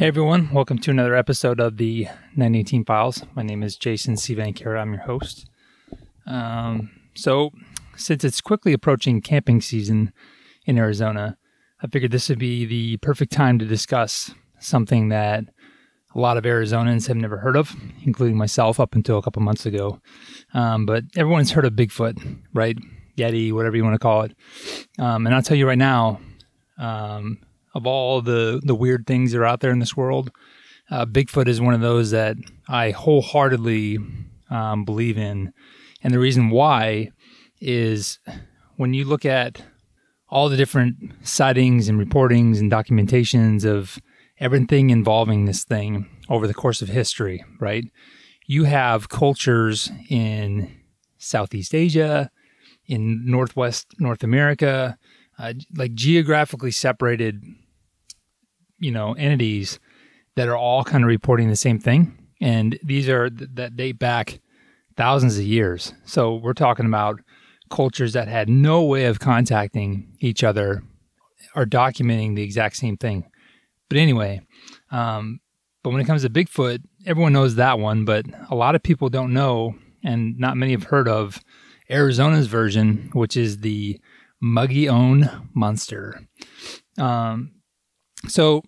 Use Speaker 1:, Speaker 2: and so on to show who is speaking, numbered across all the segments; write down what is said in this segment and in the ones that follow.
Speaker 1: Hey everyone, welcome to another episode of the 918 Files. My name is Jason C. Vankera. I'm your host. Um, so, since it's quickly approaching camping season in Arizona, I figured this would be the perfect time to discuss something that a lot of Arizonans have never heard of, including myself up until a couple months ago. Um, but everyone's heard of Bigfoot, right? Yeti, whatever you want to call it. Um, and I'll tell you right now, um, of all the, the weird things that are out there in this world, uh, Bigfoot is one of those that I wholeheartedly um, believe in. And the reason why is when you look at all the different sightings and reportings and documentations of everything involving this thing over the course of history, right? You have cultures in Southeast Asia, in Northwest North America, uh, like geographically separated, you know, entities that are all kind of reporting the same thing. And these are th- that date back thousands of years. So we're talking about cultures that had no way of contacting each other are documenting the exact same thing. But anyway, um, but when it comes to Bigfoot, everyone knows that one, but a lot of people don't know, and not many have heard of Arizona's version, which is the Mogollon monster. Um, so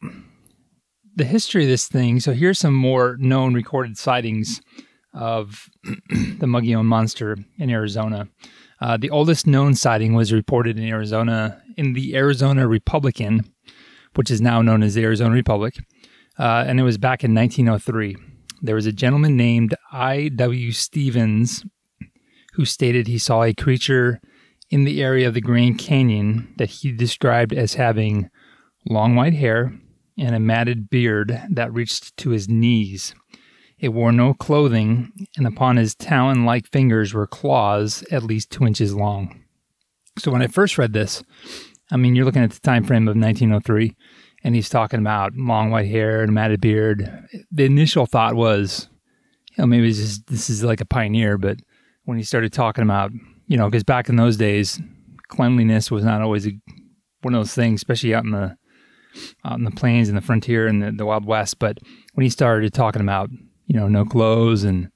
Speaker 1: the history of this thing. So here's some more known recorded sightings of the Mogollon monster in Arizona. Uh, the oldest known sighting was reported in Arizona in the Arizona Republican, which is now known as the Arizona Republic, uh, and it was back in 1903. There was a gentleman named I.W. Stevens who stated he saw a creature in the area of the Grand Canyon that he described as having long white hair and a matted beard that reached to his knees. It wore no clothing, and upon his talon like fingers were claws at least two inches long. So when I first read this, I mean, you're looking at the time frame of 1903, and he's talking about long white hair and matted beard. The initial thought was, you know, maybe is, this is like a pioneer, but when he started talking about, you know, because back in those days, cleanliness was not always a, one of those things, especially out in the out in the plains and the frontier and the, the Wild West. But when he started talking about, you know, no clothes and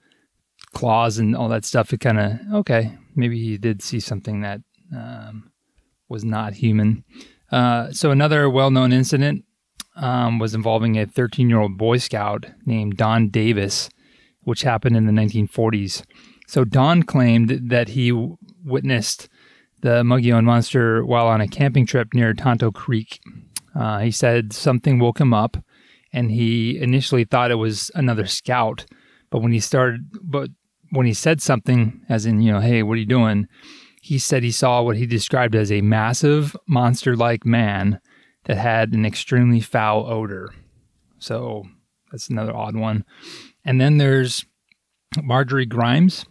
Speaker 1: claws and all that stuff, it kind of okay, maybe he did see something that um, was not human. Uh, so another well-known incident um, was involving a 13-year-old Boy Scout named Don Davis, which happened in the 1940s. So Don claimed that he witnessed the Mogollon monster while on a camping trip near Tonto Creek. Uh, he said something woke him up, and he initially thought it was another scout. But when he started, but when he said something, as in, you know, hey, what are you doing? He said he saw what he described as a massive monster like man that had an extremely foul odor. So that's another odd one. And then there's Marjorie Grimes.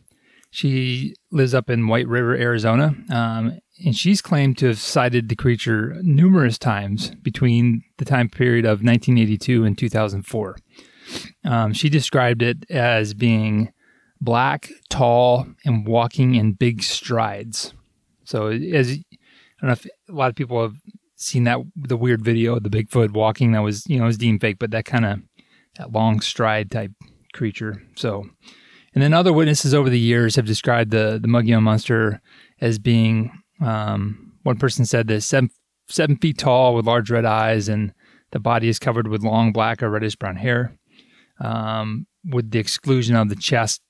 Speaker 1: She lives up in White River, Arizona, um, and she's claimed to have sighted the creature numerous times between the time period of 1982 and 2004. Um, she described it as being black, tall, and walking in big strides. So, as I don't know if a lot of people have seen that the weird video of the Bigfoot walking that was you know was deemed fake, but that kind of that long stride type creature. So, and then other witnesses over the years have described the the Mogollon monster as being um, one person said this seven seven feet tall with large red eyes and the body is covered with long black or reddish brown hair, um, with the exclusion of the chest,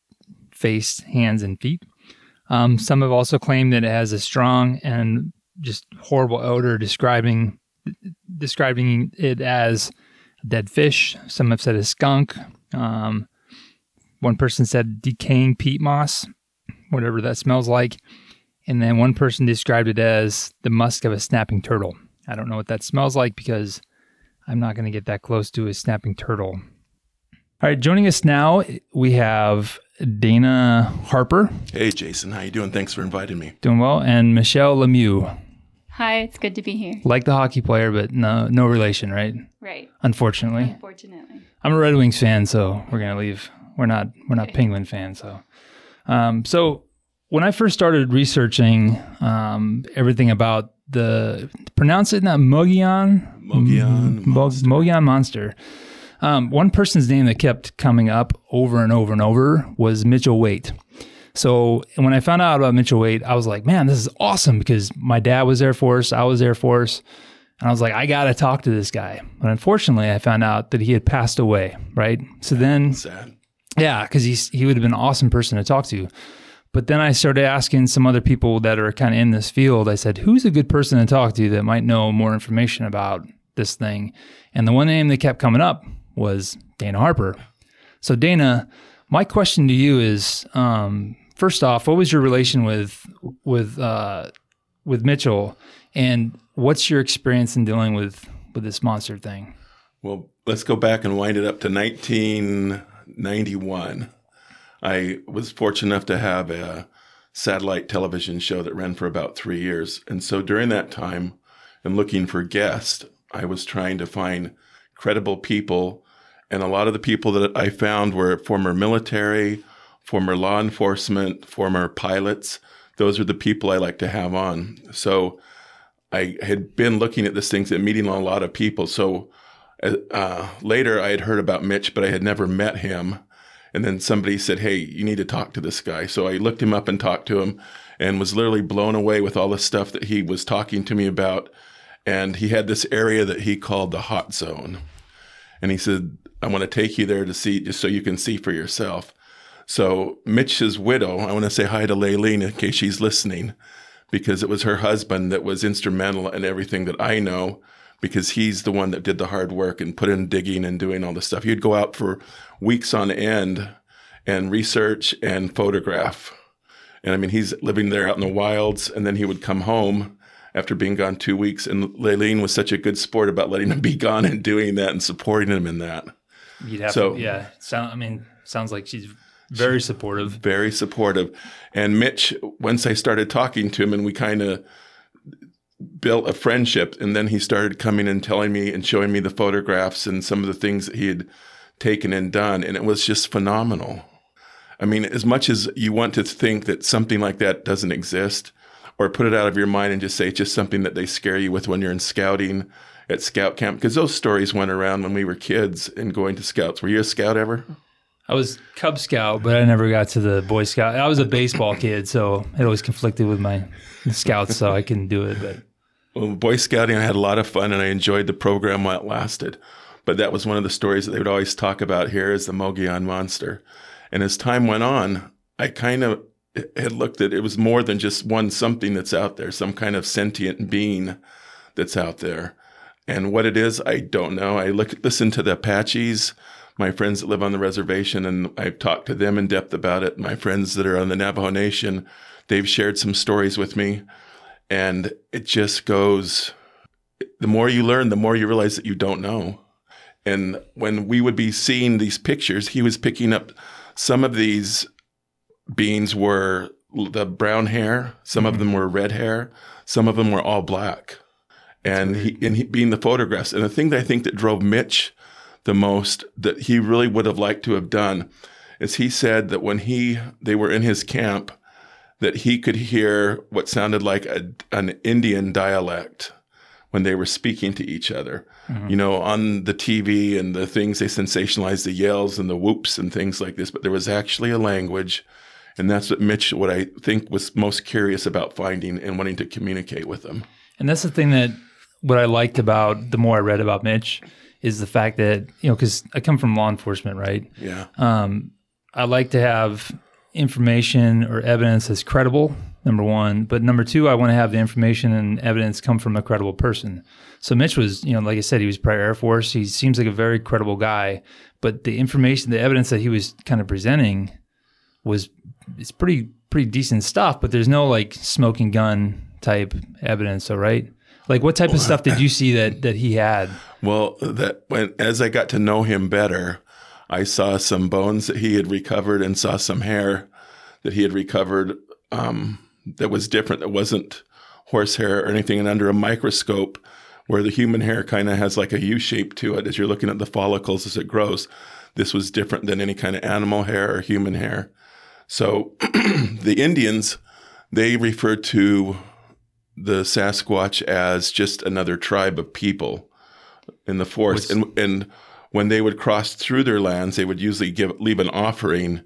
Speaker 1: face, hands, and feet. Um, some have also claimed that it has a strong and just horrible odor, describing describing it as dead fish. Some have said a skunk. Um, one person said decaying peat moss, whatever that smells like. And then one person described it as the musk of a snapping turtle. I don't know what that smells like because I'm not going to get that close to a snapping turtle. All right, joining us now, we have Dana Harper.
Speaker 2: Hey, Jason. How you doing? Thanks for inviting me.
Speaker 1: Doing well. And Michelle Lemieux.
Speaker 3: Hi, it's good to be here.
Speaker 1: Like the hockey player, but no no relation, right?
Speaker 3: Right.
Speaker 1: Unfortunately.
Speaker 3: Unfortunately.
Speaker 1: I'm a Red Wings fan, so we're gonna leave. We're not we're not Penguin fans, so um, so when I first started researching um, everything about the pronounce it not Mogollon
Speaker 2: Mogollon
Speaker 1: Mo-
Speaker 2: monster.
Speaker 1: Mogollon monster. Um, one person's name that kept coming up over and over and over was Mitchell Waite. So when I found out about Mitchell Waite, I was like, man, this is awesome because my dad was Air Force, I was Air Force. And I was like, I got to talk to this guy. But unfortunately, I found out that he had passed away, right? So then,
Speaker 2: Sad.
Speaker 1: Yeah, because he's he would have been an awesome person to talk to. But then I started asking some other people that are kind of in this field. I said, who's a good person to talk to that might know more information about this thing? And the one name that kept coming up was Dana Harper. So Dana, my question to you is, um, first off, what was your relation with with uh, with Mitchell, and what's your experience in dealing with with this monster thing?
Speaker 2: Well, let's go back and wind it up to 1991. I was fortunate enough to have a satellite television show that ran for about three years. And so during that time, and looking for guests, I was trying to find credible people. And a lot of the people that I found were former military, former law enforcement, former pilots. Those are the people I like to have on. So I had been looking at this thing and meeting a lot of people. So uh, later I had heard about Mitch, but I had never met him. And then somebody said, Hey, you need to talk to this guy. So I looked him up and talked to him and was literally blown away with all the stuff that he was talking to me about. And he had this area that he called the hot zone. And he said, I want to take you there to see, just so you can see for yourself. So Mitch's widow, I want to say hi to Laylene in case she's listening, because it was her husband that was instrumental in everything that I know, because he's the one that did the hard work and put in digging and doing all this stuff. He'd go out for weeks on end and research and photograph. And I mean, he's living there out in the wilds, and then he would come home after being gone two weeks. And Laylene was such a good sport about letting him be gone and doing that and supporting him in that.
Speaker 1: You'd have
Speaker 2: So-
Speaker 1: to, yeah. Sound, I mean, sounds like she's very supportive.
Speaker 2: very supportive. And Mitch, once I started talking to him and we kind of built a friendship, and then he started coming and telling me and showing me the photographs and some of the things that he had taken and done. And it was just phenomenal. I mean, as much as you want to think that something like that doesn't exist, or put it out of your mind and just say it's just something that they scare you with when you're in scouting at scout camp, because those stories went around when we were kids and going to scouts. Were you a scout ever?
Speaker 1: I was Cub Scout, but I never got to the Boy Scout. I was a baseball kid, so it always conflicted with my Scouts, so I couldn't do it. But
Speaker 2: Boy Scouting, I had a lot of fun and I enjoyed the program while it lasted. But that was one of the stories that they would always talk about here is the Mogollon Monster. And as time went on, I kind of had looked at it was more than just one something that's out there, some kind of sentient being that's out there. And what it is, I don't know. I look listen to the Apaches, my friends that live on the reservation, and I've talked to them in depth about it. My friends that are on the Navajo Nation, they've shared some stories with me. And it just goes the more you learn, the more you realize that you don't know. And when we would be seeing these pictures, he was picking up some of these beings were the brown hair, some of them mm-hmm. were red hair, some of them were all black. And he and he being the photographs. And the thing that I think that drove Mitch the most that he really would have liked to have done is he said that when he they were in his camp that he could hear what sounded like a, an Indian dialect when they were speaking to each other. You know, on the TV and the things they sensationalized the yells and the whoops and things like this, but there was actually a language. And that's what Mitch, what I think was most curious about finding and wanting to communicate with them.
Speaker 1: and that's the thing that what I liked about the more I read about Mitch is the fact that you know because I come from law enforcement, right?
Speaker 2: Yeah.
Speaker 1: Um, I like to have information or evidence that's credible. Number one, but number two, I want to have the information and evidence come from a credible person. So Mitch was, you know, like I said, he was prior Air Force. He seems like a very credible guy, but the information, the evidence that he was kind of presenting was it's pretty pretty decent stuff. But there's no like smoking gun type evidence. So right, like what type of stuff did you see that that he had?
Speaker 2: Well, that when as I got to know him better, I saw some bones that he had recovered and saw some hair that he had recovered um, that was different. That wasn't horsehair or anything. And under a microscope, where the human hair kind of has like a U shape to it as you're looking at the follicles as it grows, this was different than any kind of animal hair or human hair. So the Indians, they referred to the Sasquatch as just another tribe of people in the forest. And and when they would cross through their lands, they would usually give leave an offering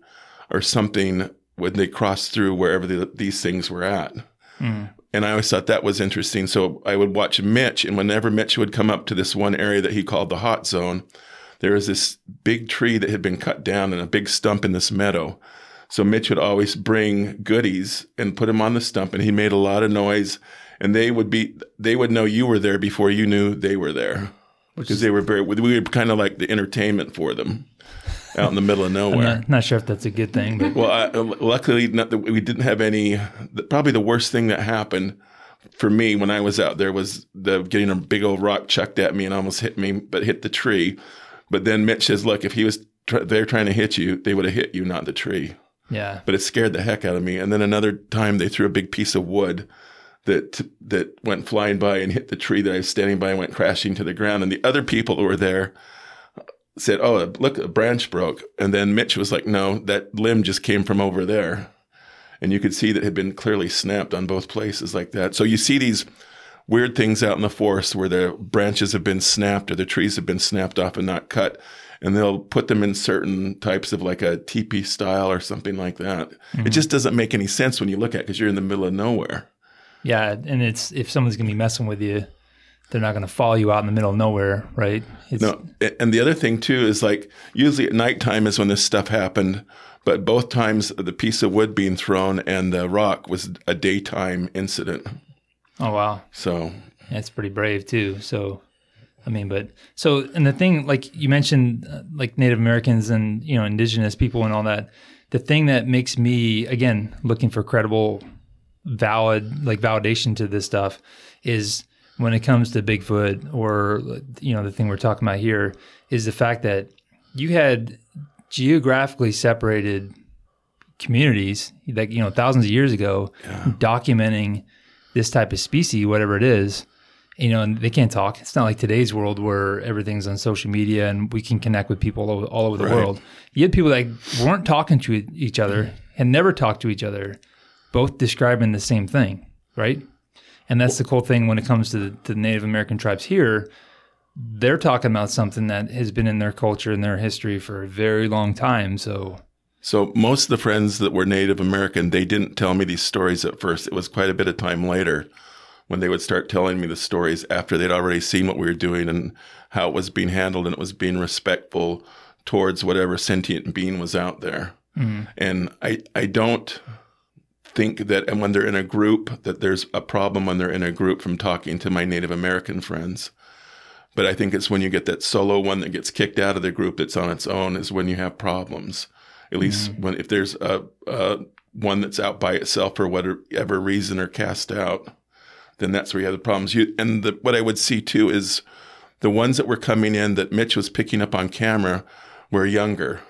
Speaker 2: or something when they crossed through wherever the, these things were at.
Speaker 1: Mm.
Speaker 2: And I always thought that was interesting. So I would watch Mitch, and whenever Mitch would come up to this one area that he called the hot zone, there was this big tree that had been cut down and a big stump in this meadow. So Mitch would always bring goodies and put them on the stump, and he made a lot of noise. And they would be, they would know you were there before you knew they were there, because they were very. We were kind of like the entertainment for them, out in the middle of nowhere.
Speaker 1: not, not sure if that's a good thing, but
Speaker 2: Well, I, uh, luckily, not that we didn't have any. Probably the worst thing that happened for me when I was out there was the getting a big old rock chucked at me and almost hit me, but hit the tree. But then Mitch says, "Look, if he was tr- there trying to hit you, they would have hit you, not the tree."
Speaker 1: yeah.
Speaker 2: But it scared the heck out of me. And then another time, they threw a big piece of wood that that went flying by and hit the tree that I was standing by and went crashing to the ground. And the other people who were there said, "Oh, look, a branch broke." And then Mitch was like, "No, that limb just came from over there." And you could see that it had been clearly snapped on both places like that. So you see these weird things out in the forest where the branches have been snapped or the trees have been snapped off and not cut. And they'll put them in certain types of like a teepee style or something like that. It mm-hmm. just doesn't make any sense when you look at it because you're in the middle of nowhere.
Speaker 1: Yeah, and it's if someone's gonna be messing with you, they're not gonna follow you out in the middle of nowhere, right? It's,
Speaker 2: No, and the other thing too is like usually at nighttime is when this stuff happened, but both times the piece of wood being thrown and the rock was a daytime incident.
Speaker 1: Oh wow,
Speaker 2: So
Speaker 1: that's pretty brave too. So, I mean, but so and the thing, like you mentioned, uh, like Native Americans and you know indigenous people and all that. The thing that makes me again looking for credible, valid like validation to this stuff is when it comes to Bigfoot or you know the thing we're talking about here is the fact that you had geographically separated communities like you know thousands of years ago documenting this type of species whatever it is you know and they can't talk. It's not like today's world where everything's on social media and we can connect with people all over, all over the
Speaker 2: Right.
Speaker 1: world. You had people that weren't talking to each other mm. and never talked to each other both describing the same thing right and that's the cool thing when it comes to the, to the native american tribes here they're talking about something that has been in their culture and their history for a very long time so
Speaker 2: So most of the friends that were Native American, they didn't tell me these stories at first. It was quite a bit of time later when they would start telling me the stories after they'd already seen what we were doing and how it was being handled and it was being respectful towards whatever sentient being was out there. Mm-hmm. And I I don't think that and when they're in a group that there's a problem when they're in a group from talking to my Native American friends. But I think it's when you get that solo one that gets kicked out of the group that's on its own is when you have problems. At mm-hmm. least when if there's a, a one that's out by itself for whatever reason or cast out, then that's where you have the problems. You and the, what I would see too is the ones that were coming in that Mitch was picking up on camera were younger.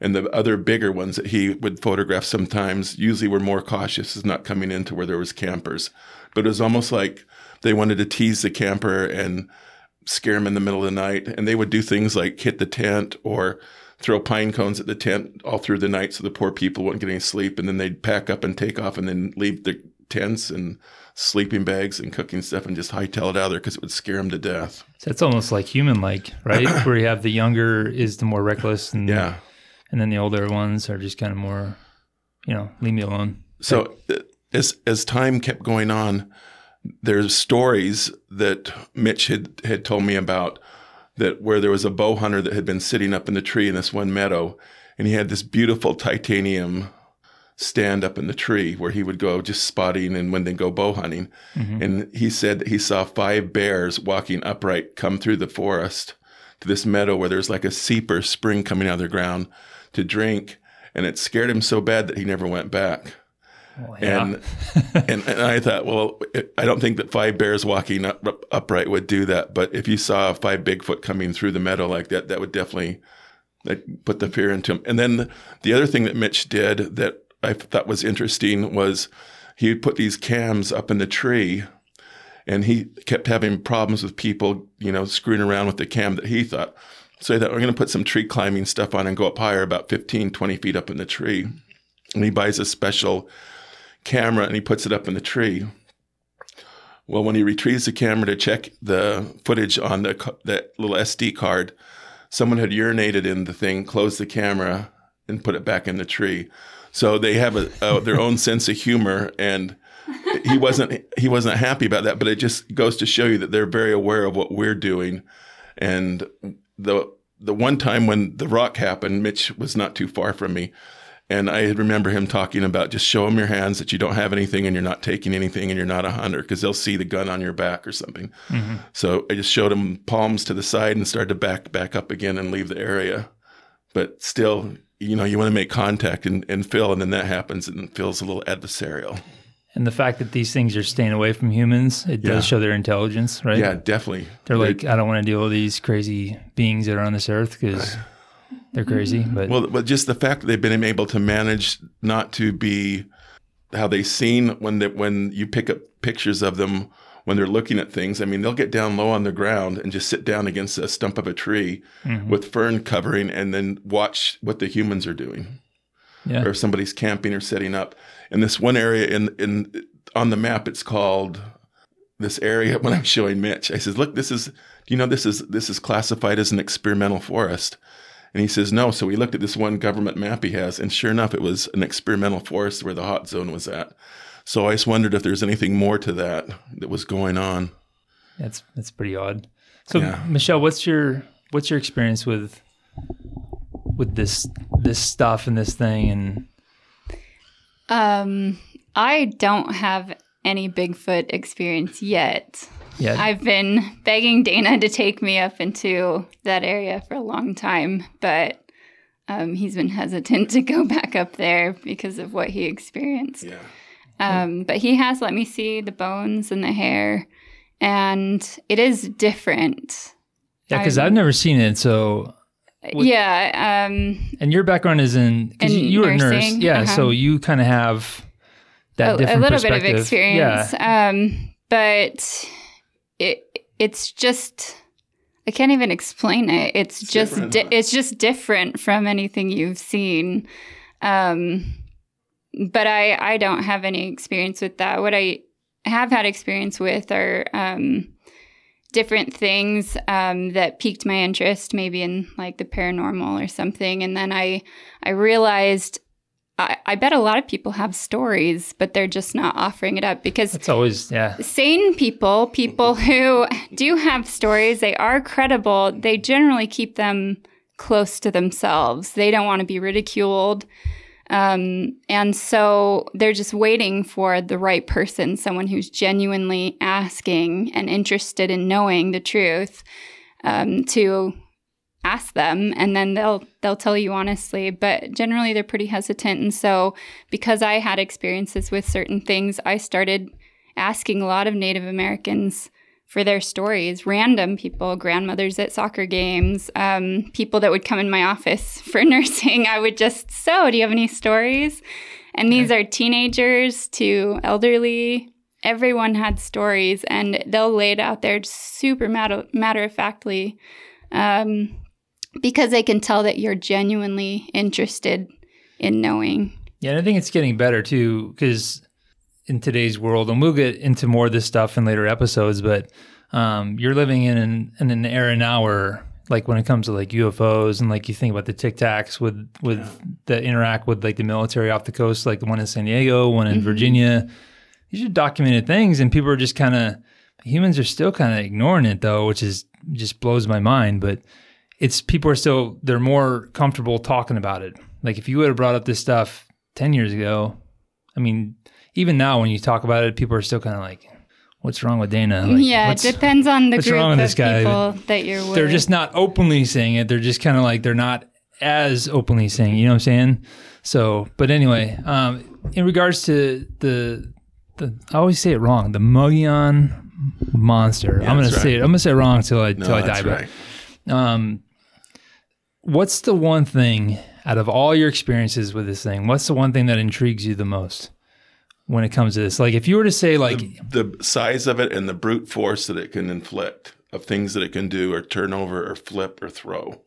Speaker 2: And the other bigger ones that he would photograph sometimes usually were more cautious, is not coming into where there was campers. But it was almost like they wanted to tease the camper and scare him in the middle of the night. And they would do things like hit the tent or throw pine cones at the tent all through the night so the poor people wouldn't get any sleep. And then they'd pack up and take off and then leave the tents and sleeping bags and cooking stuff and just hightail it out of there because it would scare them to death.
Speaker 1: So it's almost like human like, right? Where you have the younger is the more reckless and
Speaker 2: Yeah.
Speaker 1: And then the older ones are just kind of more, you know, leave me alone.
Speaker 2: So uh, as as time kept going on, there's stories that Mitch had had told me about that where there was a bow hunter that had been sitting up in the tree in this one meadow, and he had this beautiful titanium stand up in the tree where he would go just spotting and when they go bow hunting. And he said that he saw five bears walking upright come through the forest to this meadow where there's like a seeper spring coming out of the ground to drink. And it scared him so bad that he never went back.
Speaker 1: Well, yeah.
Speaker 2: And, and and I thought, well, I don't think that five bears walking up, up, upright would do that. But if you saw five Bigfoot coming through the meadow like that, that would definitely that put the fear into him. And then the, the other thing that Mitch did that I thought was interesting was he would put these cams up in the tree, and he kept having problems with people, you know, screwing around with the cam that he thought. So thought, we're going to put some tree climbing stuff on and go up higher, about 15, 20 feet up in the tree. And he buys a special camera and he puts it up in the tree. Well, when he retrieves the camera to check the footage on the that little SD card, someone had urinated in the thing, closed the camera, and put it back in the tree. So they have a, a their own sense of humor, and he wasn't he wasn't happy about that. But it just goes to show you that they're very aware of what we're doing. And the the one time when the rock happened, Mitch was not too far from me. And I remember him talking about just show them your hands that you don't have anything and you're not taking anything and you're not a hunter because they'll see the gun on your back or something. Mm-hmm. So I just showed him palms to the side and started to back back up again and leave the area. But still, you know, you want to make contact and, and feel, and then that happens and feels a little adversarial.
Speaker 1: And the fact that these things are staying away from humans, it does
Speaker 2: Yeah.
Speaker 1: show their intelligence, right?
Speaker 2: Yeah, definitely.
Speaker 1: They're like, I don't want to deal with these crazy beings that are on this earth because they're crazy. But
Speaker 2: Well, but just the fact that they've been able to manage not to be how they seen when they, when you pick up pictures of them when they're looking at things. I mean, they'll get down low on the ground and just sit down against a stump of a tree mm-hmm. with fern covering, and then watch what the humans are doing,
Speaker 1: yeah,
Speaker 2: or if somebody's camping or setting up. In this one area in in on the map, it's called this area. When I'm showing Mitch, I says, "Look, this is. Do you know this is this is classified as an experimental forest?" And he says, no. So we looked at this one government map he has, and sure enough, it was an experimental forest where the hot zone was at. So I just wondered if there's anything more to that that was going on.
Speaker 1: that's that's pretty odd. So
Speaker 2: Yeah.
Speaker 1: Michelle, what's your what's your experience with with this this stuff and this thing and
Speaker 3: Um, I don't have any Bigfoot experience yet.
Speaker 1: yeah,
Speaker 3: I've been begging Dana to take me up into that area for a long time, but um, he's been hesitant to go back up there because of what he experienced.
Speaker 2: Yeah.
Speaker 3: Um, but he has let me see the bones and the hair, and it is different.
Speaker 1: yeah, because
Speaker 3: I'm-
Speaker 1: I've never seen it. So What-
Speaker 3: yeah. Um,
Speaker 1: and your background is in because you, you were a nurse,
Speaker 3: nursing,
Speaker 1: yeah.
Speaker 3: uh-huh.
Speaker 1: So you kind of have that
Speaker 3: a, a
Speaker 1: different
Speaker 3: little bit of experience.
Speaker 1: Yeah,
Speaker 3: Um, but it it's just I can't even explain it. It's,
Speaker 2: It's
Speaker 3: just
Speaker 2: different,
Speaker 3: di-
Speaker 2: huh?
Speaker 3: it's just different from anything you've seen. Um, but I I don't have any experience with that. What I have had experience with are um, different things um, that piqued my interest, maybe in like the paranormal or something, and then I I realized. I, I bet a lot of people have stories, but they're just not offering it up because
Speaker 1: it's always yeah.
Speaker 3: sane people, people who do have stories, they are credible, they generally keep them close to themselves. They don't want to be ridiculed. Um, and so they're just waiting for the right person, someone who's genuinely asking and interested in knowing the truth, um, to ask them. And then they'll they'll tell you honestly. But generally they're pretty hesitant. And so because I had experiences with certain things I started asking a lot of Native Americans for their stories, random people, grandmothers at soccer games, um, people that would come in my office for nursing. I would just, so do you have any stories? And these are teenagers to elderly. Everyone had stories, and they'll lay it out there super matter, matter of factly um, because they can tell that you're genuinely interested in knowing.
Speaker 1: Yeah, and I think it's getting better too, because in today's world, and we'll get into more of this stuff in later episodes, but um, you're living in an, in an era now where, like, when it comes to like UFOs and like you think about the Tic Tacs with with that interact with like the military off the coast, like the one in San Diego, one in Virginia. These are documented things, and people are just kind of humans are still kind of ignoring it though, which is just blows my mind. But it's people are still they're more comfortable talking about it. Like if you would have brought up this stuff ten years ago, I mean, even now when you talk about it, people are still kind of like, "What's wrong with Dana?" Like,
Speaker 3: yeah, it depends on the
Speaker 1: what's
Speaker 3: group
Speaker 1: wrong with
Speaker 3: of
Speaker 1: this guy?
Speaker 3: people that you're with.
Speaker 1: They're just not openly saying it. They're just kind of like they're not as openly saying. it, You know what I'm saying? So, but anyway, um, in regards to the the, I always say it wrong. The Mogian monster.
Speaker 2: Yeah,
Speaker 1: I'm gonna
Speaker 2: that's
Speaker 1: say it. I'm gonna say it wrong until I
Speaker 2: No,
Speaker 1: till I die.
Speaker 2: that's
Speaker 1: but-
Speaker 2: right.
Speaker 1: um, what's the one thing out of all your experiences with this thing? What's the one thing that intrigues you the most when it comes to this? Like, if you were to say, like,
Speaker 2: the, the size of it and the brute force that it can inflict of things that it can do or turn over or flip or throw.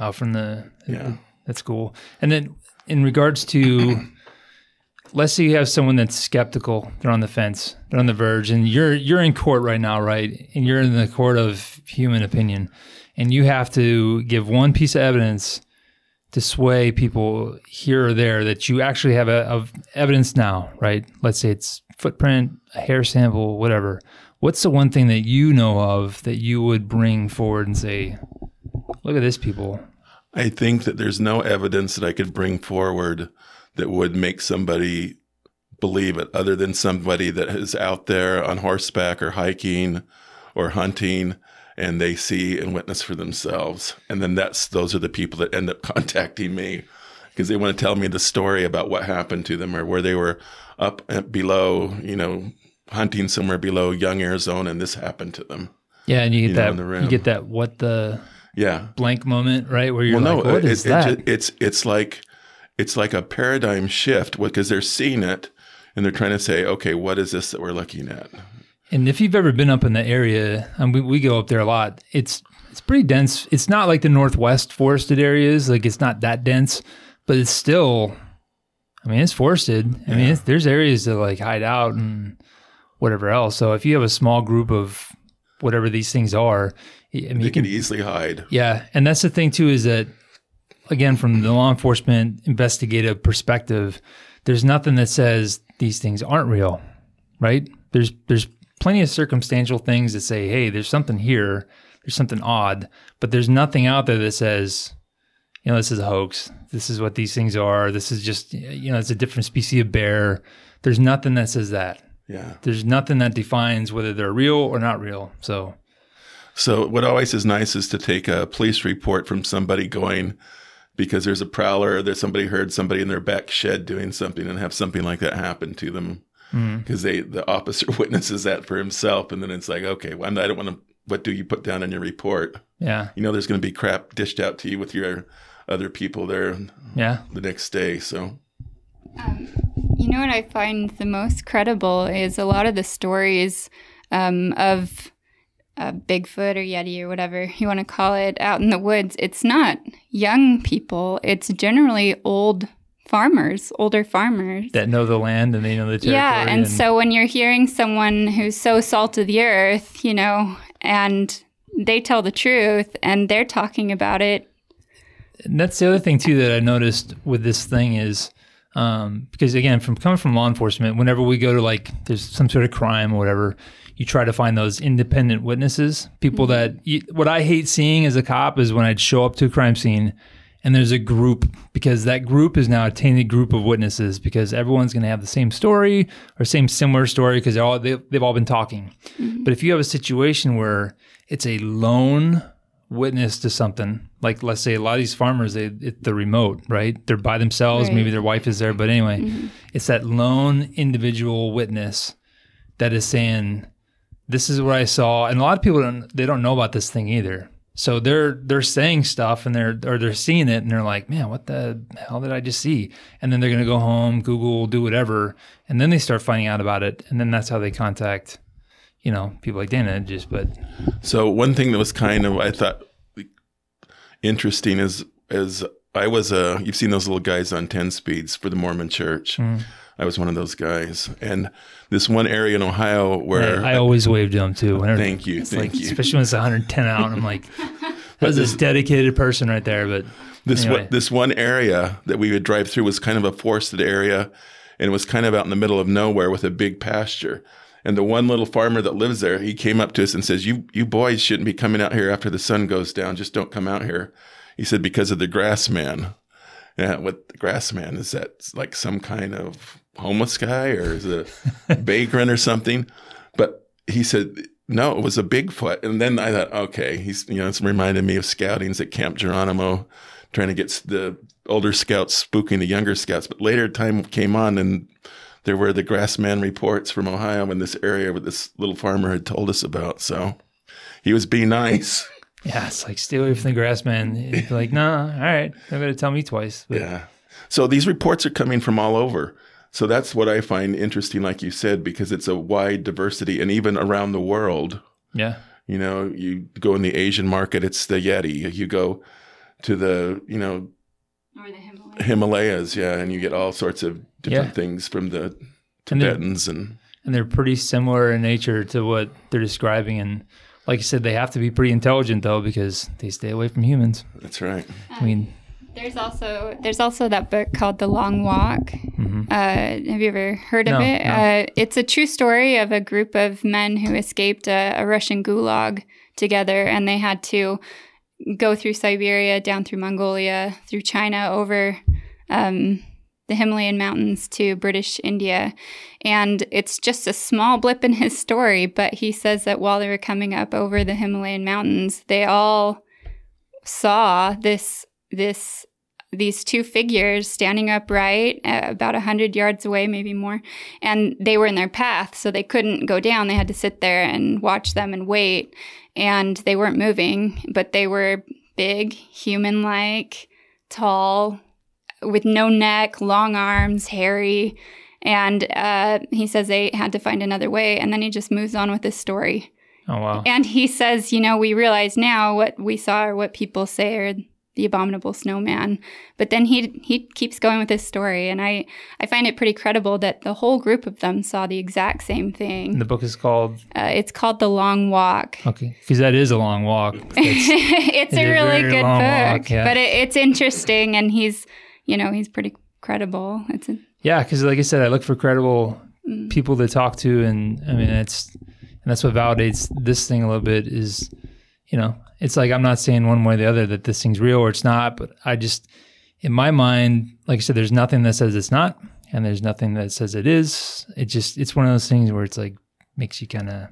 Speaker 1: oh, from the
Speaker 2: Yeah.
Speaker 1: that's cool. And then in regards to let's say you have someone that's skeptical, they're on the fence, they're on the verge, and you're you're in court right now, right? And you're in the court of human opinion, and you have to give one piece of evidence to sway people here or there that you actually have a, evidence now, right? Let's say it's footprint, a hair sample, whatever. What's the one thing that you know of that you would bring forward and say, look at this, people?
Speaker 2: I think that there's no evidence that I could bring forward that would make somebody believe it other than somebody that is out there on horseback or hiking or hunting and they see and witness for themselves. And then that's those are the people that end up contacting me because they want to tell me the story about what happened to them or where they were up uh, below, you know, hunting somewhere below Young, Arizona, and this happened to them.
Speaker 1: Yeah, and you get
Speaker 2: You know,
Speaker 1: that
Speaker 2: room.
Speaker 1: you get that what the
Speaker 2: Yeah.
Speaker 1: blank moment, right? Where you're
Speaker 2: well,
Speaker 1: like,
Speaker 2: no,
Speaker 1: what
Speaker 2: it-
Speaker 1: is
Speaker 2: it
Speaker 1: that?
Speaker 2: ju- it's it's like it's like a paradigm shift because they're seeing it and they're trying to say, okay, what is this that we're looking at?
Speaker 1: And if you've ever been up in the area, and we, we go up there a lot, it's it's pretty dense. It's not like the northwest forested areas, like it's not that dense, but it's still. I mean, it's forested. I mean, it's, there's areas to like hide out and whatever else. So if you have a small group of whatever these things are, I mean,
Speaker 2: They
Speaker 1: you
Speaker 2: can
Speaker 1: can
Speaker 2: easily hide.
Speaker 1: yeah, and that's the thing too is that again from the law enforcement investigative perspective, there's nothing that says these things aren't real, right? There's there's plenty of circumstantial things that say, hey, there's something here, there's something odd, but there's nothing out there that says, you know, this is a hoax. This is what these things are. This is just you know, it's a different species of bear. There's nothing that says that.
Speaker 2: Yeah.
Speaker 1: There's nothing that defines whether they're real or not real. So
Speaker 2: So what always is nice is to take a police report from somebody going because there's a prowler, there's somebody heard somebody in their back shed doing something and have something like that happen to them because they the officer witnesses that for himself and then it's like okay, well, I don't want to. What do you put down in your report?
Speaker 1: yeah,
Speaker 2: You know, there's going to be crap dished out to you with your other people there
Speaker 1: yeah.
Speaker 2: the next day. So
Speaker 3: You know what I find the most credible is a lot of the stories um, of uh, Bigfoot or Yeti or whatever you want to call it out in the woods. It's not young people, it's generally old farmers, older farmers.
Speaker 1: that know the land and they know the territory.
Speaker 3: Yeah, and, so when you're hearing someone who's so salt of the earth, you know, and they tell the truth and they're talking about it,
Speaker 1: and that's the other thing too that I noticed with this thing is um, because again, from coming from law enforcement, whenever we go to like there's some sort of crime or whatever, you try to find those independent witnesses, people that you, what I hate seeing as a cop is when I'd show up to a crime scene and there's a group because that group is now a tainted group of witnesses because everyone's going to have the same story or same similar story because all they, they've all been talking. Mm-hmm. But if you have a situation where it's a lone witness to something, like let's say a lot of these farmers, they they're remote, right? They're by themselves.
Speaker 3: Right.
Speaker 1: Maybe their wife is there, but anyway, mm-hmm. it's that lone individual witness that is saying, "This is what I saw," and a lot of people don't they don't know about this thing either. So they're they're saying stuff and they're or they're seeing it and they're like, man, what the hell did I just see? And then they're gonna go home, Google, do whatever, and then they start finding out about it, and then that's how they contact, you know, people like Dana. Just but
Speaker 2: So one thing that was kind of I thought interesting is is I was a you've seen those little guys on ten speeds for the Mormon Church. Hmm. I was one of those guys, and this one area in Ohio where
Speaker 1: I, I always waved to them too. Whenever,
Speaker 2: thank you,
Speaker 1: it's
Speaker 2: thank
Speaker 1: like,
Speaker 2: you.
Speaker 1: especially when it's 110 out. I'm like, that's this dedicated person right there. But
Speaker 2: This
Speaker 1: Anyway.
Speaker 2: one, this one area that we would drive through was kind of a forested area, and it was kind of out in the middle of nowhere with a big pasture. And the one little farmer that lives there, he came up to us and says, "You you boys shouldn't be coming out here after the sun goes down. Just don't come out here." He said because of the grass man. Yeah, what the grass man is that like some kind of homeless guy or is it a vagrant or something? But he said no, it was a Bigfoot. And then I thought, okay, he's you know, it's reminded me of scoutings at Camp Geronimo, trying to get the older scouts spooking the younger scouts. But later time came on and there were the Grassman reports from Ohio in this area where this little farmer had told us about. So he was being nice.
Speaker 1: Yeah, it's like stay away from the grass man. He'd like, nah, all right, they're gonna tell me twice. But
Speaker 2: Yeah. So these reports are coming from all over. So that's what I find interesting, like you said, because it's a wide diversity and even around the world.
Speaker 1: yeah,
Speaker 2: You know, you go in the Asian market, it's the Yeti. You go to the, you know,
Speaker 3: or the Himalayas.
Speaker 2: Himalayas, yeah, and you get all sorts of different
Speaker 1: Yeah.
Speaker 2: things from the
Speaker 1: And they're-
Speaker 2: Tibetans and
Speaker 1: and they're pretty similar in nature to what they're describing. And like you said, they have to be pretty intelligent though because they stay away from humans.
Speaker 2: that's right.
Speaker 1: I mean,
Speaker 3: There's also there's also that book called The Long Walk. Uh, have you ever heard of it?
Speaker 1: no.
Speaker 3: Uh, it's a true story of a group of men who escaped a, a Russian gulag together, and they had to go through Siberia, down through Mongolia, through China, over um, the Himalayan mountains to British India. And it's just a small blip in his story, but he says that while they were coming up over the Himalayan mountains, they all saw this this these two figures standing upright uh, about 100 yards away maybe more. And they were in their path so they couldn't go down. They had to sit there and watch them and wait. And they weren't moving but they were big human like tall with no neck long arms hairy and uh, he says they had to find another way and then he just moves on with his story
Speaker 1: oh wow.
Speaker 3: and he says, you know, we realize now what we saw or what people say are the abominable snowman. But then he he keeps going with his story, and I I find it pretty credible that the whole group of them saw the exact same
Speaker 1: And
Speaker 3: thing.
Speaker 1: the book is called
Speaker 3: Uh, it's called The Long Walk.
Speaker 1: okay because that is a long walk. It's,
Speaker 3: it's
Speaker 1: It
Speaker 3: a
Speaker 1: is
Speaker 3: really good book,
Speaker 1: walk, yeah.
Speaker 3: but it, it's interesting, and he's you know he's pretty credible. It's a,
Speaker 1: yeah, because like I said, I look for credible
Speaker 3: Mm.
Speaker 1: people to talk to, and I mean it's and that's what validates this thing a little bit is you know it's like I'm not saying one way or the other that this thing's real or it's not, but I just in my mind, like I said, there's nothing that says it's not, and there's nothing that says it is. It just it's one of those things where it's like makes you kind of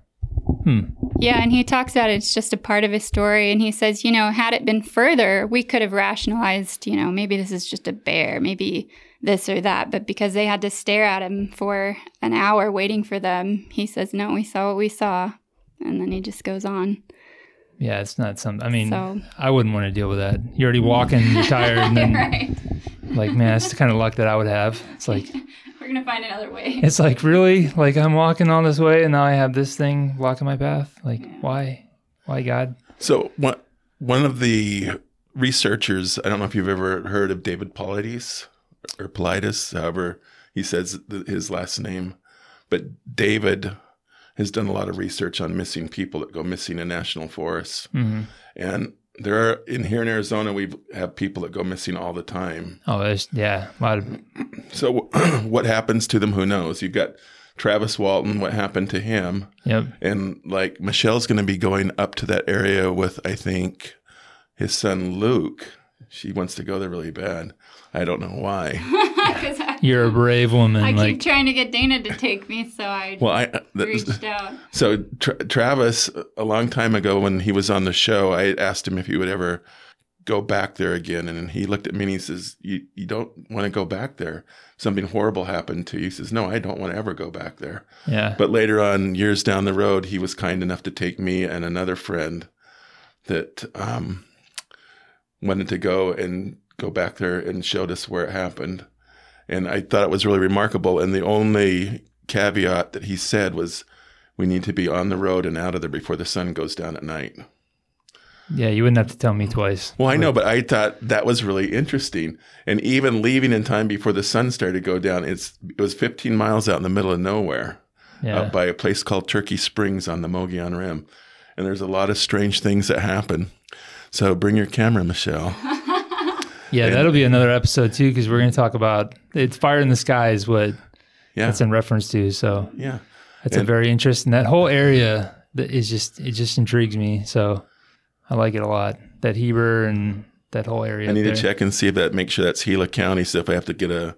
Speaker 1: hmm
Speaker 3: Yeah, and he talks about it's just a part of his story. And he says, you know, had it been further, we could have rationalized, you know, maybe this is just a bear, maybe this or that. But because they had to stare at him for an hour waiting for them, he says, no, we saw what we saw. And then he just goes on.
Speaker 1: yeah, it's not something. I mean,
Speaker 3: So-
Speaker 1: I wouldn't want to deal with that. You're already walking, you're tired, and then
Speaker 3: right.
Speaker 1: like man, that's the kind of luck that I would have. It's like
Speaker 3: We're going to find another way.
Speaker 1: It's like really like I'm walking all this way and now I have this thing blocking my path. Like why? Why God?
Speaker 2: So one one of the researchers, I don't know if you've ever heard of David Paulides or Paulides, however he says his last name, but David has done a lot of research on missing people that go missing in national forests,
Speaker 1: hmm
Speaker 2: and there are in here in Arizona we have people that go missing all the time.
Speaker 1: Oh, there's yeah, a of
Speaker 2: So what happens to them? Who knows? You've got Travis Walton. What happened to him?
Speaker 1: yep.
Speaker 2: And like Michelle's going to be going up to that area with, I think, his son Luke. She wants to go there really bad. I don't know why.
Speaker 3: 'Cause I,
Speaker 1: You're a brave woman.
Speaker 3: I
Speaker 1: like
Speaker 3: keep trying to get Dana to take me, so I
Speaker 2: Well, I that-
Speaker 3: reached out.
Speaker 2: so Tra- Travis a long time ago when he was on the show, I asked him if he would ever go back there again, and he looked at me and he says, "You you don't want to go back there. Something horrible happened to you." He says, "No, I don't want to ever go back there."
Speaker 1: yeah.
Speaker 2: But later on, years down the road, he was kind enough to take me and another friend that um, wanted to go and go back there and showed us where it happened. And I thought it was really remarkable. And the only caveat that he said was, we need to be on the road and out of there before the sun goes down at night.
Speaker 1: yeah, you wouldn't have to tell me twice.
Speaker 2: Well, I know, but I thought that was really interesting. And even leaving in time before the sun started to go down, it's it was 15 miles out in the middle of nowhere.
Speaker 1: Yeah.
Speaker 2: up by a place called Turkey Springs on the Mogollon Rim. And there's a lot of strange things that happen. So bring your camera, Michelle.
Speaker 1: yeah, that'll be another episode too because we're going to talk about it's fire in the sky is what
Speaker 2: Yeah.
Speaker 1: it's in reference to. So
Speaker 2: yeah.
Speaker 1: that's a very interesting. That whole area that is just it just intrigues me. So I like it a lot. That Heber and that whole area.
Speaker 2: I need
Speaker 1: there.
Speaker 2: to check and see if that make sure that's Gila County. So if I have to get a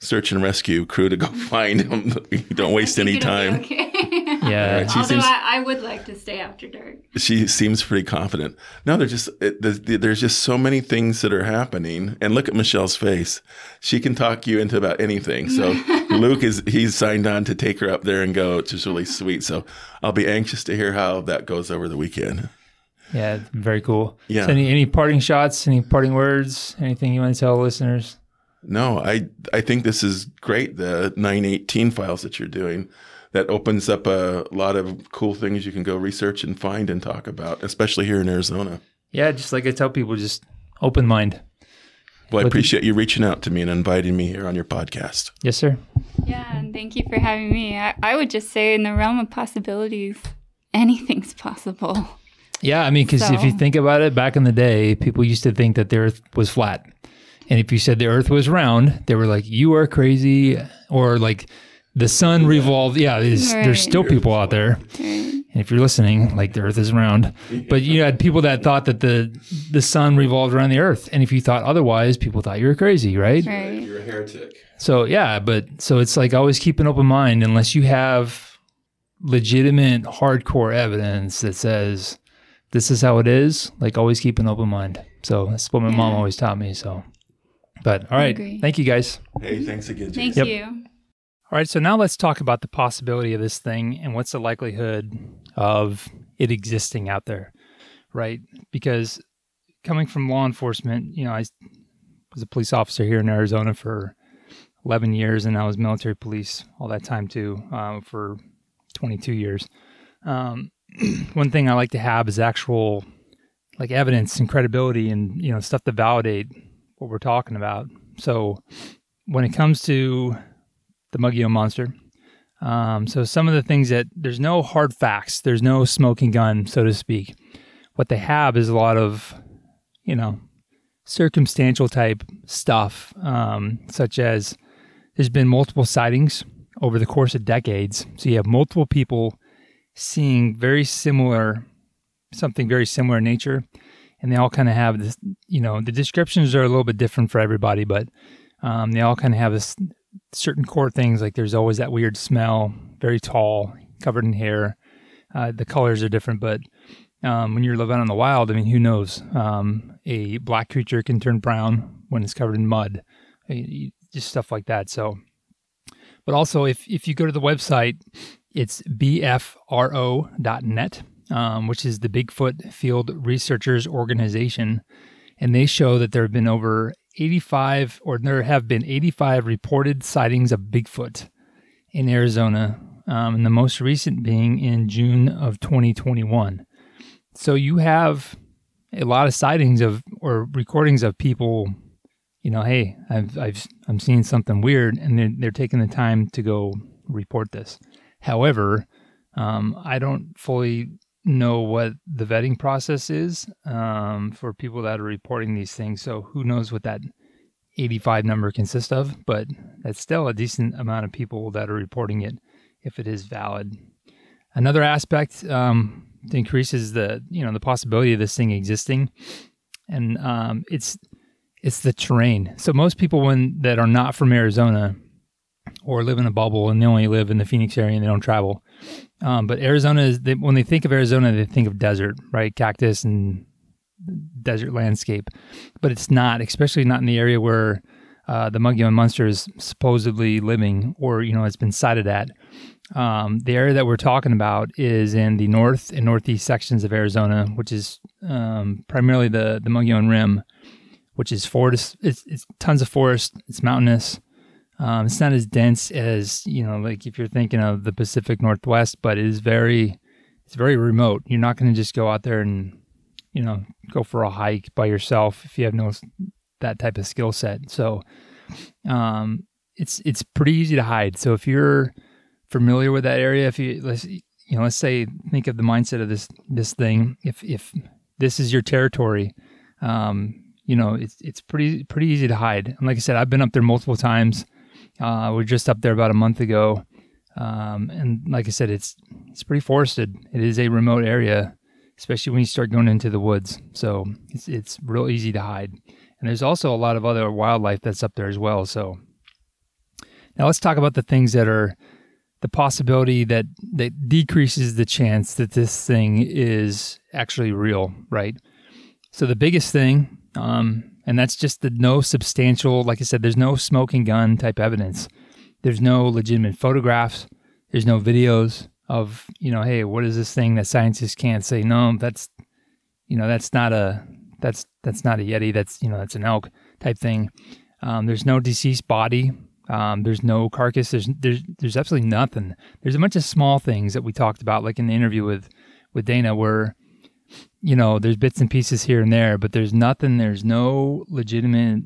Speaker 2: search and rescue crew to go find him, don't waste any time.
Speaker 3: okay.
Speaker 1: Yeah.
Speaker 2: Alright, she
Speaker 3: Although
Speaker 2: seems-
Speaker 3: I, I would like to stay after dark.
Speaker 2: She seems pretty confident. No, there's just it, there's, there's just so many things that are happening. And look at Michelle's face; she can talk you into about anything. So Luke is he's signed on to take her up there and go, which is really sweet. So I'll be anxious to hear how that goes over the weekend.
Speaker 1: Yeah, very cool.
Speaker 2: Yeah.
Speaker 1: So any any parting shots, any parting words, anything you want to tell listeners?
Speaker 2: No, I I think this is great. The 918 files that you're doing that opens up a lot of cool things you can go research and find and talk about, especially here in Arizona.
Speaker 1: Yeah, just like I tell people, just open mind.
Speaker 2: Well, I
Speaker 1: What-
Speaker 2: appreciate you reaching out to me and inviting me here on your podcast.
Speaker 1: Yes, sir.
Speaker 3: Yeah, and thank you for having me. I, I would just say, in the realm of possibilities, anything's possible.
Speaker 1: Yeah, I mean, because if you think about it, back in the day, people used to think that the Earth was flat, and if you said the Earth was round, they were like, "You are crazy," or like the sun revolved. Yeah, there's,
Speaker 3: Right.
Speaker 1: there's still people out there,
Speaker 3: Right.
Speaker 1: and if you're listening, like the Earth is round. But you had people that thought that the the sun revolved around the Earth, and if you thought otherwise, people thought you were crazy, right?
Speaker 3: Right.
Speaker 2: You're a heretic.
Speaker 1: So yeah, but so it's like always keep an open mind unless you have legitimate hardcore evidence that says this is how it is. Like always keep an open mind. So that's what my mom always taught me. So, but all right, thank you guys.
Speaker 2: Hey, thanks again,
Speaker 3: Thank
Speaker 1: Yep.
Speaker 3: you.
Speaker 1: All right, so now let's talk about the possibility of this thing and what's the likelihood of it existing out there, right? Because coming from law enforcement, you know, I was a police officer here in Arizona for 11 years, and I was military police all that time too, uh, for 22 years. Um, one thing I like to have is actual like evidence and credibility and you know stuff to validate what we're talking about. So when it comes to the Mogollon Monster. Um, so some of the things that there's no hard facts, there's no smoking gun, so to speak. What they have is a lot of, you know, circumstantial type stuff, um, such as there's been multiple sightings over the course of decades. So you have multiple people seeing very similar, something very similar in nature, and they all kind of have this. You know, the descriptions are a little bit different for everybody, but um, they all kind of have this certain core things like there's always that weird smell, very tall, covered in hair. Uh, the colors are different, but um, when you're living in the wild, I mean, who knows? Um, a black creature can turn brown when it's covered in mud, Uh, y- just stuff like that. So, but also if if you go to the website, it's bfro.net, um, which is the Bigfoot Field Researchers Organization, and they show that there have been over 85 or there have been 85 reported sightings of Bigfoot in Arizona, um, and the most recent being in June of 2021. So you have a lot of sightings of or recordings of people, you know, hey, I've I've I'm seeing something weird, and they're they're taking the time to go report this. However, um, I don't fully know what the vetting process is um, for people that are reporting these things. So who knows what that 85 number consists of? But that's still a decent amount of people that are reporting it if it is valid. Another aspect um, increases the you know the possibility of this thing existing, and um, it's it's the terrain. So most people when that are not from Arizona or live in a bubble and they only live in the Phoenix area and they don't travel. Um, but Arizona is they, when they think of Arizona, they think of desert, right? Cactus and desert landscape, but it's not, especially not in the area where uh, the Mogollon Monster is supposedly living, or you know, it's been sighted at. Um, the area that we're talking about is in the north and northeast sections of Arizona, which is um, primarily the the Mogollon Rim, which is forest. It's, it's tons of forest. It's mountainous. Um, it's not as dense as you know, like if you're thinking of the Pacific Northwest, but it is very, it's very remote. You're not going to just go out there and, you know, go for a hike by yourself if you have no that type of skill set. So, um, it's it's pretty easy to hide. So if you're familiar with that area, if you let's you know, let's say think of the mindset of this this thing. If if this is your territory, um, you know, it's it's pretty pretty easy to hide. And like I said, I've been up there multiple times. Uh, we are just up there about a month ago, um, and like I said, it's it's pretty forested. It is a remote area, especially when you start going into the woods. So it's it's real easy to hide. And there's also a lot of other wildlife that's up there as well. So now let's talk about the things that are the possibility that that decreases the chance that this thing is actually real, right? So the biggest thing, um, and that's just the no substantial, like I said, there's no smoking gun type evidence. There's no legitimate photographs. There's no videos of, you know, hey, what is this thing that scientists can't say? No, that's, you know, that's not a, that's that's not a yeti. That's you know, that's an elk type thing. Um, there's no deceased body. Um, there's no carcass. There's there's there's absolutely nothing. There's a bunch of small things that we talked about, like in the interview with with Dana, where you know there's bits and pieces here and there, but there's nothing. There's no legitimate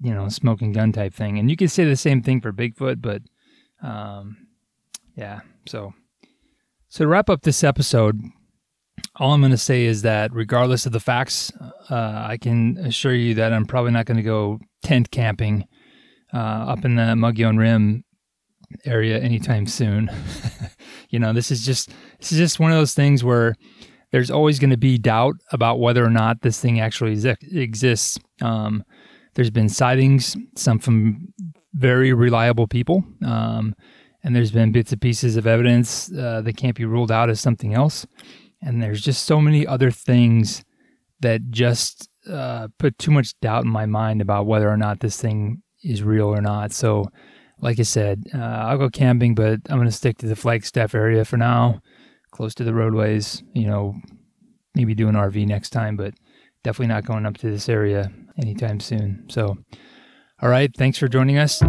Speaker 1: you know, smoking gun type thing. And you could say the same thing for Bigfoot, but um, yeah. So, so to wrap up this episode, all I'm going to say is that regardless of the facts, uh, I can assure you that I'm probably not going to go tent camping uh, up in the Mogollon Rim area anytime soon. you know, this is just this is just one of those things where there's always going to be doubt about whether or not this thing actually exists. Um, there's been sightings, some from very reliable people, um, and there's been bits and pieces of evidence uh, that can't be ruled out as something else. And there's just so many other things that just uh, put too much doubt in my mind about whether or not this thing is real or not. So, like I said, uh, I'll go camping, but I'm going to stick to the Flagstaff area for now, close to the roadways. You know, maybe do an RV next time, but definitely not going up to this area anytime soon. So, all right, thanks for joining us.